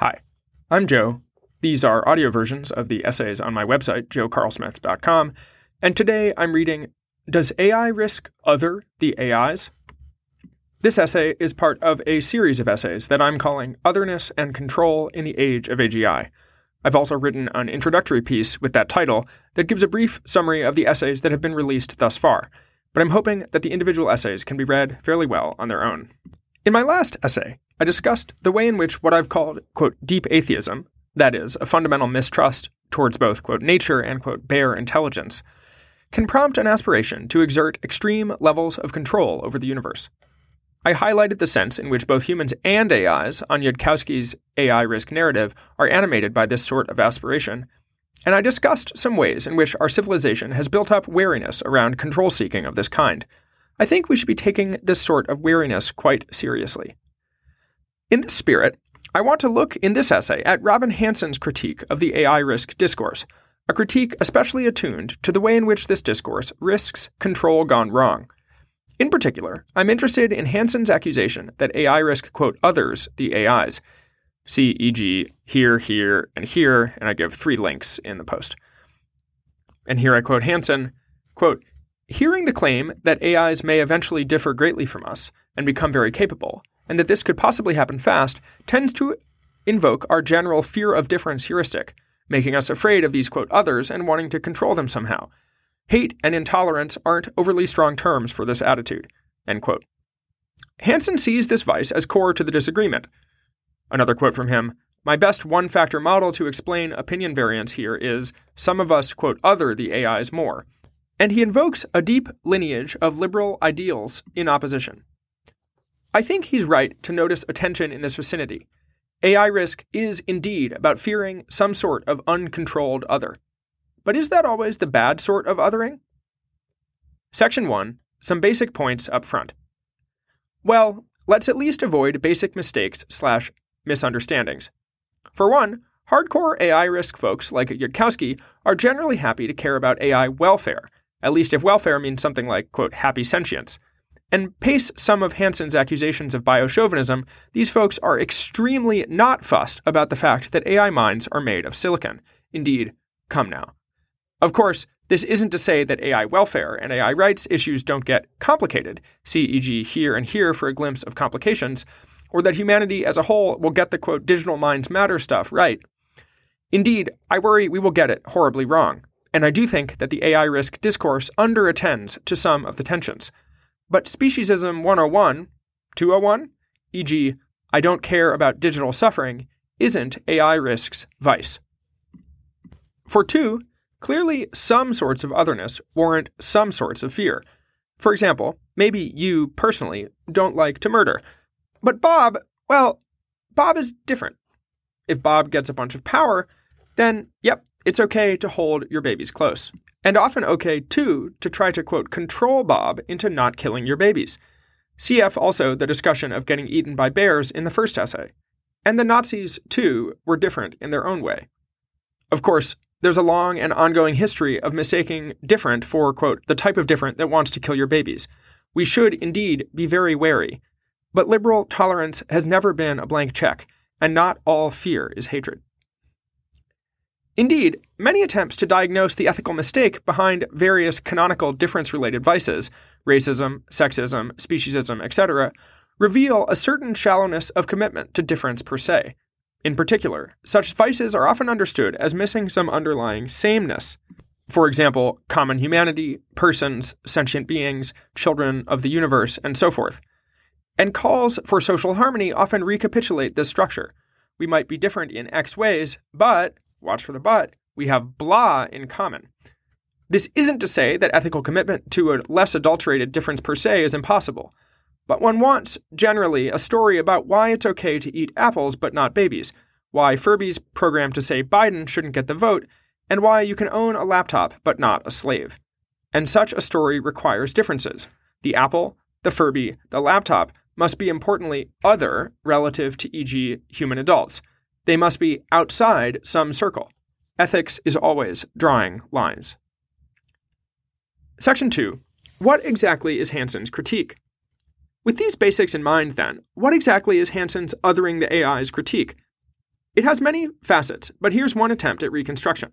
Hi, I'm Joe. These are audio versions of the essays on my website, joecarlsmith.com, and today I'm reading Does AI Risk Other the AIs? This essay is part of a series of essays that I'm calling Otherness and Control in the Age of AGI. I've also written an introductory piece with that title that gives a brief summary of the essays that have been released thus far, but I'm hoping that the individual essays can be read fairly well on their own. In my last essay, I discussed the way in which what I've called, quote, deep atheism, that is, a fundamental mistrust towards both, quote, nature and, quote, bare intelligence, can prompt an aspiration to exert extreme levels of control over the universe. I highlighted the sense in which both humans and AIs on Yudkowsky's AI risk narrative are animated by this sort of aspiration, and I discussed some ways in which our civilization has built up wariness around control seeking of this kind. I think we should be taking this sort of wariness quite seriously. In this spirit, I want to look in this essay at Robin Hanson's critique of the AI risk discourse, a critique especially attuned to the way in which this discourse risks control gone wrong. In particular, I'm interested in Hanson's accusation that AI risk, quote, others, the AIs. See, e.g., here, here, and here, and I give three links in the post. And here I quote Hanson, quote, Hearing the claim that AIs may eventually differ greatly from us and become very capable, and that this could possibly happen fast, tends to invoke our general fear of difference heuristic, making us afraid of these quote others and wanting to control them somehow. Hate and intolerance aren't overly strong terms for this attitude. End quote. Hanson sees this vice as core to the disagreement. Another quote from him My best one factor model to explain opinion variance here is some of us, quote, other the AIs more. And he invokes a deep lineage of liberal ideals in opposition. I think he's right to notice a tension in this vicinity. AI risk is indeed about fearing some sort of uncontrolled other. But is that always the bad sort of othering? Section 1 Some basic points up front. Well, let's at least avoid basic mistakes slash misunderstandings. For one, hardcore AI risk folks like Yudkowsky are generally happy to care about AI welfare, at least if welfare means something like, quote, happy sentience. And pace some of Hanson's accusations of biochauvinism, these folks are extremely not fussed about the fact that AI minds are made of silicon. Indeed, come now. Of course, this isn't to say that AI welfare and AI rights issues don't get complicated, see e.g. here and here for a glimpse of complications, or that humanity as a whole will get the quote digital minds matter stuff right. Indeed, I worry we will get it horribly wrong, and I do think that the AI risk discourse underattends to some of the tensions. But Speciesism 101, 201, e.g., I don't care about digital suffering, isn't AI risk's vice. For two, clearly some sorts of otherness warrant some sorts of fear. For example, maybe you personally don't like to murder. But Bob, well, Bob is different. If Bob gets a bunch of power, then, yep, it's okay to hold your babies close and often okay too to try to quote control Bob into not killing your babies. CF also the discussion of getting eaten by bears in the first essay. And the Nazis, too, were different in their own way. Of course, there's a long and ongoing history of mistaking different for, quote, the type of different that wants to kill your babies. We should indeed be very wary. But liberal tolerance has never been a blank check, and not all fear is hatred. Indeed, many attempts to diagnose the ethical mistake behind various canonical difference related vices racism, sexism, speciesism, etc. reveal a certain shallowness of commitment to difference per se. In particular, such vices are often understood as missing some underlying sameness. For example, common humanity, persons, sentient beings, children of the universe, and so forth. And calls for social harmony often recapitulate this structure. We might be different in X ways, but watch for the but, we have blah in common. This isn't to say that ethical commitment to a less adulterated difference per se is impossible, but one wants, generally, a story about why it's okay to eat apples but not babies, why Furby's programmed to say Biden shouldn't get the vote, and why you can own a laptop but not a slave. And such a story requires differences. The apple, the Furby, the laptop must be importantly other relative to, e.g., human adults. They must be outside some circle. Ethics is always drawing lines. Section 2. What exactly is Hanson's critique? With these basics in mind, then, what exactly is Hanson's othering the AI's critique? It has many facets, but here's one attempt at reconstruction.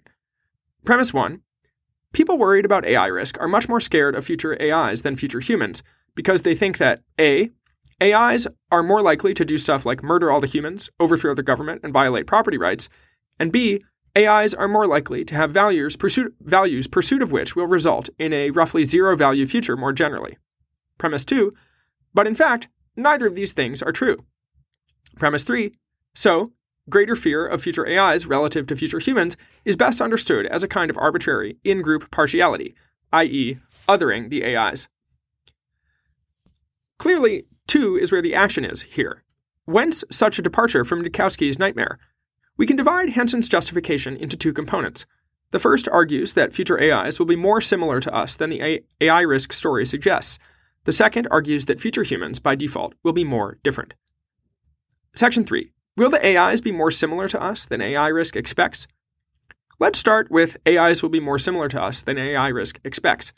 Premise 1 People worried about AI risk are much more scared of future AIs than future humans because they think that A. AIs are more likely to do stuff like murder all the humans, overthrow the government, and violate property rights, and B. AIs are more likely to have values pursuit, values pursuit of which will result in a roughly zero value future more generally. Premise 2 But in fact, neither of these things are true. Premise 3 So, greater fear of future AIs relative to future humans is best understood as a kind of arbitrary in group partiality, i.e., othering the AIs. Clearly, 2 is where the action is here. Whence such a departure from Yudkowsky's nightmare? We can divide Hanson's justification into two components. The first argues that future AIs will be more similar to us than the AI risk story suggests. The second argues that future humans, by default, will be more different. Section 3. Will the AIs be more similar to us than AI risk expects? Let's start with AIs will be more similar to us than AI risk expects.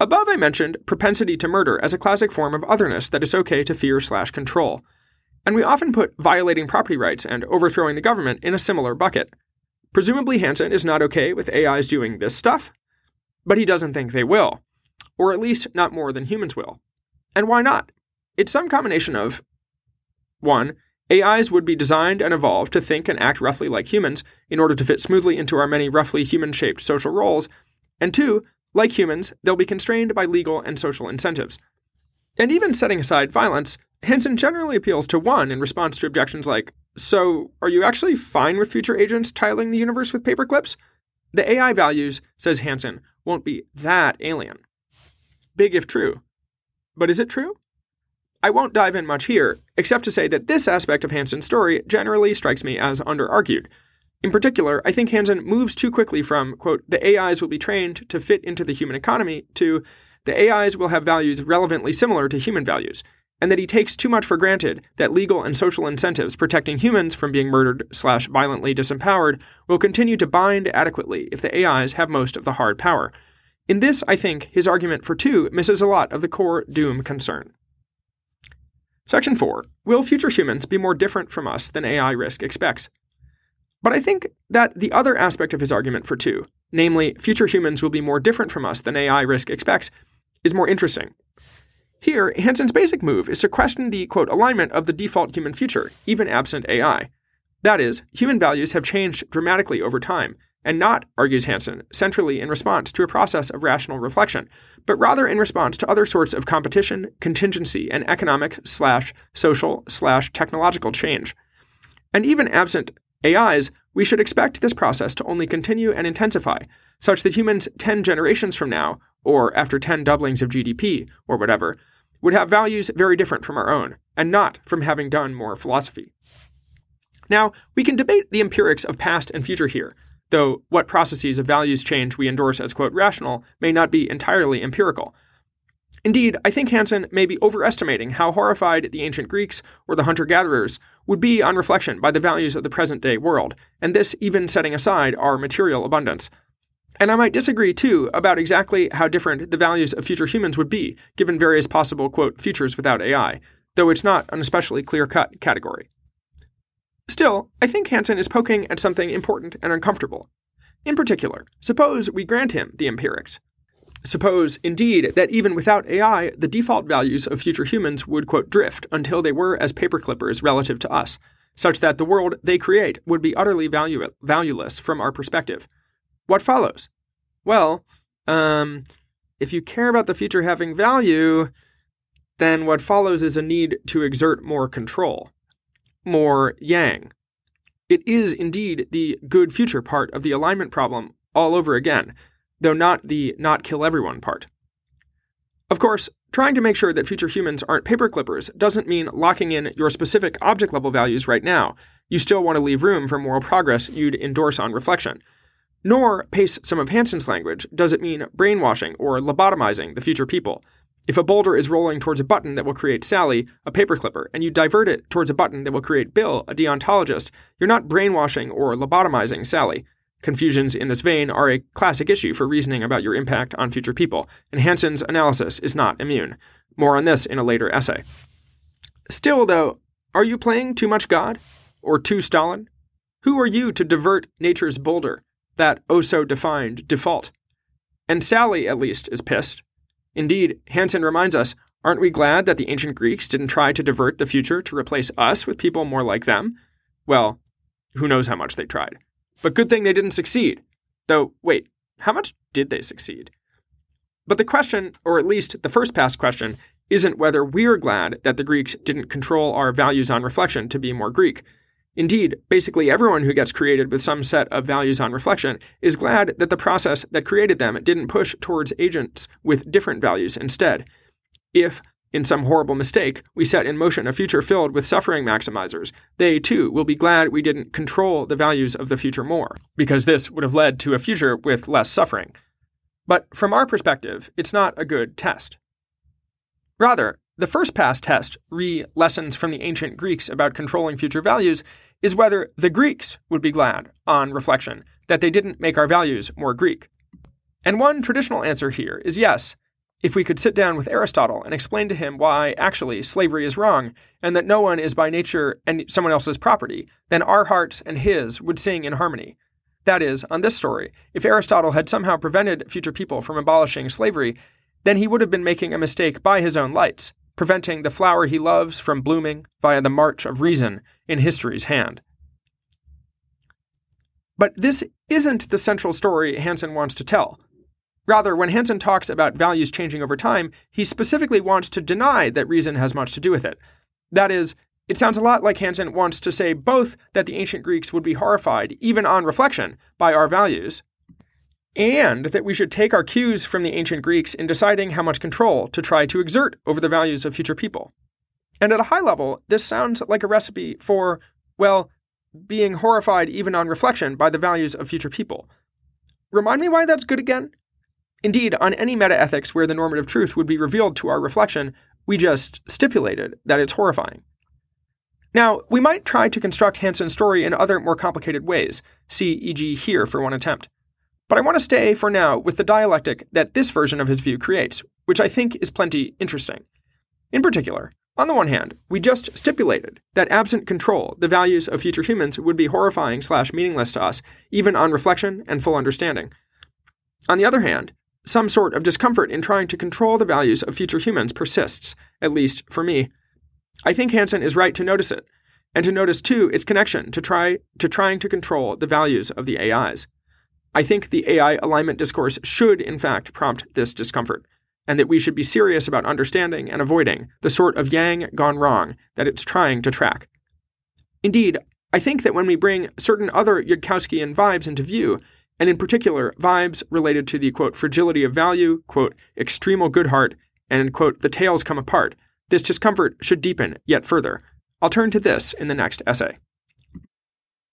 Above, I mentioned propensity to murder as a classic form of otherness that is okay to fear slash control and we often put violating property rights and overthrowing the government in a similar bucket. Presumably, Hanson is not okay with AIs doing this stuff, but he doesn't think they will, or at least not more than humans will. And why not? It's some combination of 1. AIs would be designed and evolved to think and act roughly like humans in order to fit smoothly into our many roughly human shaped social roles, and 2. Like humans, they'll be constrained by legal and social incentives. And even setting aside violence, Hanson generally appeals to one in response to objections like, So, are you actually fine with future agents tiling the universe with paperclips? The AI values, says Hanson, won't be that alien. Big if true. But is it true? I won't dive in much here, except to say that this aspect of Hanson's story generally strikes me as underargued. In particular, I think Hanson moves too quickly from, quote, the AIs will be trained to fit into the human economy to the AIs will have values relevantly similar to human values, and that he takes too much for granted that legal and social incentives protecting humans from being murdered slash violently disempowered will continue to bind adequately if the AIs have most of the hard power. In this, I think, his argument for 2 misses a lot of the core doom concern. Section 4 Will future humans be more different from us than AI risk expects? But I think that the other aspect of his argument for 2, namely, future humans will be more different from us than AI risk expects, is more interesting. Here, Hanson's basic move is to question the quote alignment of the default human future, even absent AI. That is, human values have changed dramatically over time, and not, argues Hanson, centrally in response to a process of rational reflection, but rather in response to other sorts of competition, contingency, and economic slash social slash technological change. And even absent AIs, we should expect this process to only continue and intensify, such that humans 10 generations from now, or after 10 doublings of GDP, or whatever, would have values very different from our own, and not from having done more philosophy. Now, we can debate the empirics of past and future here, though what processes of values change we endorse as, quote, rational may not be entirely empirical. Indeed, I think Hanson may be overestimating how horrified the ancient Greeks or the hunter gatherers would be on reflection by the values of the present day world, and this even setting aside our material abundance, and I might disagree, too, about exactly how different the values of future humans would be, given various possible, quote, futures without AI, though it's not an especially clear cut category. Still, I think Hanson is poking at something important and uncomfortable. In particular, suppose we grant him the empirics. Suppose, indeed, that even without AI, the default values of future humans would, quote, drift until they were as paperclippers relative to us, such that the world they create would be utterly value- valueless from our perspective what follows? Well, um, if you care about the future having value, then what follows is a need to exert more control, more yang. It is indeed the good future part of the alignment problem all over again, though not the not kill everyone part. Of course, trying to make sure that future humans aren't paperclippers doesn't mean locking in your specific object level values right now. You still want to leave room for moral progress you'd endorse on reflection. Nor, pace some of Hanson's language, does it mean brainwashing or lobotomizing the future people. If a boulder is rolling towards a button that will create Sally, a paperclipper, and you divert it towards a button that will create Bill, a deontologist, you're not brainwashing or lobotomizing Sally. Confusions in this vein are a classic issue for reasoning about your impact on future people, and Hanson's analysis is not immune. More on this in a later essay. Still, though, are you playing too much God? Or too Stalin? Who are you to divert nature's boulder, that oh so defined default? And Sally, at least, is pissed. Indeed, Hanson reminds us aren't we glad that the ancient Greeks didn't try to divert the future to replace us with people more like them? Well, who knows how much they tried. But good thing they didn't succeed. Though, wait, how much did they succeed? But the question, or at least the first pass question, isn't whether we're glad that the Greeks didn't control our values on reflection to be more Greek. Indeed, basically everyone who gets created with some set of values on reflection is glad that the process that created them didn't push towards agents with different values instead. If, in some horrible mistake, we set in motion a future filled with suffering maximizers, they too will be glad we didn't control the values of the future more, because this would have led to a future with less suffering. But from our perspective, it's not a good test. Rather, the first pass test, re lessons from the ancient Greeks about controlling future values, is whether the Greeks would be glad, on reflection, that they didn't make our values more Greek. And one traditional answer here is yes, if we could sit down with Aristotle and explain to him why actually slavery is wrong and that no one is by nature someone else's property, then our hearts and his would sing in harmony. That is, on this story, if Aristotle had somehow prevented future people from abolishing slavery, then he would have been making a mistake by his own lights, preventing the flower he loves from blooming via the march of reason in history's hand. But this isn't the central story Hanson wants to tell. Rather, when Hanson talks about values changing over time, he specifically wants to deny that reason has much to do with it. That is, it sounds a lot like Hanson wants to say both that the ancient Greeks would be horrified, even on reflection, by our values, and that we should take our cues from the ancient Greeks in deciding how much control to try to exert over the values of future people. And at a high level, this sounds like a recipe for, well, being horrified even on reflection by the values of future people. Remind me why that's good again? Indeed, on any metaethics where the normative truth would be revealed to our reflection, we just stipulated that it's horrifying. Now, we might try to construct Hanson's story in other more complicated ways, see e.g. here for one attempt. But I want to stay for now with the dialectic that this version of his view creates, which I think is plenty interesting. In particular, on the one hand, we just stipulated that absent control, the values of future humans would be horrifying slash meaningless to us, even on reflection and full understanding. On the other hand, some sort of discomfort in trying to control the values of future humans persists, at least for me. I think Hanson is right to notice it, and to notice too its connection to try to trying to control the values of the AIs. I think the AI alignment discourse should in fact prompt this discomfort, and that we should be serious about understanding and avoiding the sort of yang gone wrong that it's trying to track. Indeed, I think that when we bring certain other Yudkowskian vibes into view, and in particular vibes related to the quote fragility of value, quote extremal Goodhart, and quote the tails come apart. This discomfort should deepen yet further. I'll turn to this in the next essay.